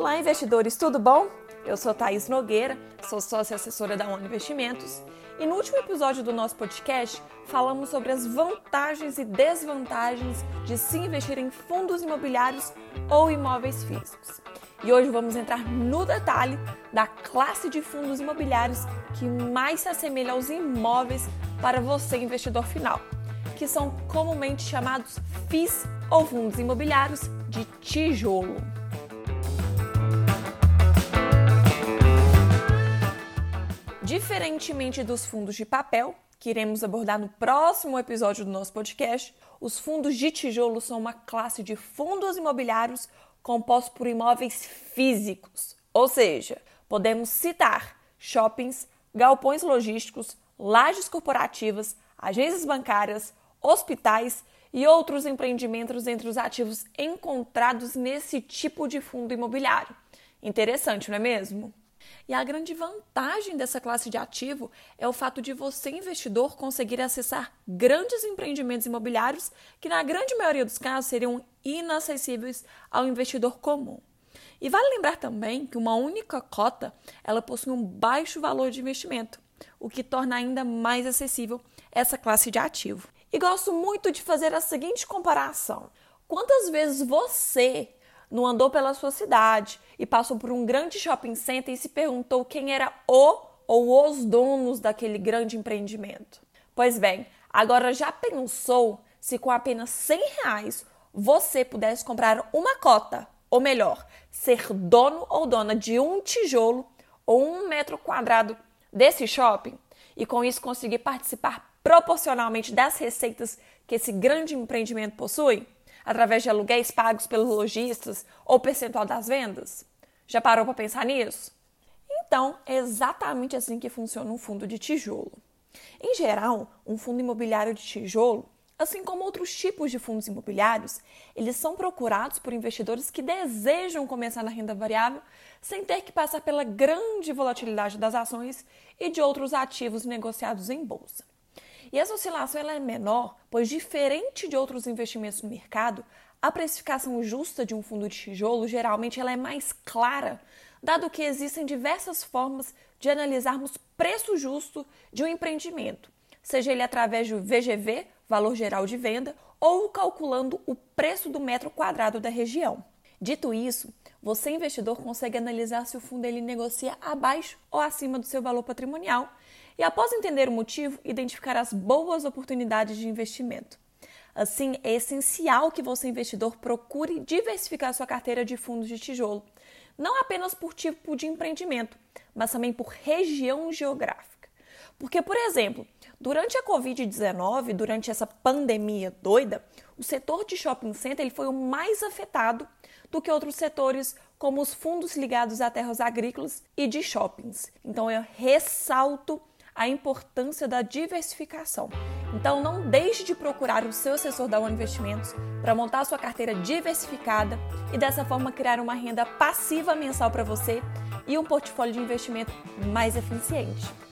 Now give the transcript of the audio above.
Olá, investidores, tudo bom? Eu sou Thaís Nogueira, sou sócia assessora da ONU Investimentos e no último episódio do nosso podcast falamos sobre as vantagens e desvantagens de se investir em fundos imobiliários ou imóveis físicos. E hoje vamos entrar no detalhe da classe de fundos imobiliários que mais se assemelha aos imóveis para você, investidor final, que são comumente chamados FIIs ou fundos imobiliários de tijolo. Diferentemente dos fundos de papel, que iremos abordar no próximo episódio do nosso podcast, os fundos de tijolo são uma classe de fundos imobiliários compostos por imóveis físicos, ou seja, podemos citar shoppings, galpões logísticos, lajes corporativas, agências bancárias, hospitais e outros empreendimentos entre os ativos encontrados nesse tipo de fundo imobiliário. Interessante, não é mesmo? E a grande vantagem dessa classe de ativo é o fato de você, investidor, conseguir acessar grandes empreendimentos imobiliários que, na grande maioria dos casos, seriam inacessíveis ao investidor comum. E vale lembrar também que uma única cota ela possui um baixo valor de investimento, o que torna ainda mais acessível essa classe de ativo. E gosto muito de fazer a seguinte comparação: quantas vezes você não andou pela sua cidade e passou por um grande shopping center e se perguntou quem era o ou os donos daquele grande empreendimento. Pois bem, agora já pensou se com apenas 100 reais você pudesse comprar uma cota, ou melhor, ser dono ou dona de um tijolo ou um metro quadrado desse shopping e com isso conseguir participar proporcionalmente das receitas que esse grande empreendimento possui? Através de aluguéis pagos pelos lojistas ou percentual das vendas? Já parou para pensar nisso? Então, é exatamente assim que funciona um fundo de tijolo. Em geral, um fundo imobiliário de tijolo, assim como outros tipos de fundos imobiliários, eles são procurados por investidores que desejam começar na renda variável sem ter que passar pela grande volatilidade das ações e de outros ativos negociados em bolsa. E essa oscilação ela é menor, pois, diferente de outros investimentos no mercado, a precificação justa de um fundo de tijolo geralmente ela é mais clara, dado que existem diversas formas de analisarmos preço justo de um empreendimento, seja ele através do VGV, valor geral de venda, ou calculando o preço do metro quadrado da região. Dito isso, você investidor consegue analisar se o fundo ele negocia abaixo ou acima do seu valor patrimonial e, após entender o motivo, identificar as boas oportunidades de investimento. Assim, é essencial que você, investidor, procure diversificar sua carteira de fundos de tijolo, não apenas por tipo de empreendimento, mas também por região geográfica. Porque, por exemplo, durante a Covid-19, durante essa pandemia doida, o setor de shopping center ele foi o mais afetado do que outros setores, como os fundos ligados a terras agrícolas e de shoppings. Então, eu ressalto a importância da diversificação. Então, não deixe de procurar o seu assessor da One Investimentos para montar sua carteira diversificada e dessa forma criar uma renda passiva mensal para você e um portfólio de investimento mais eficiente.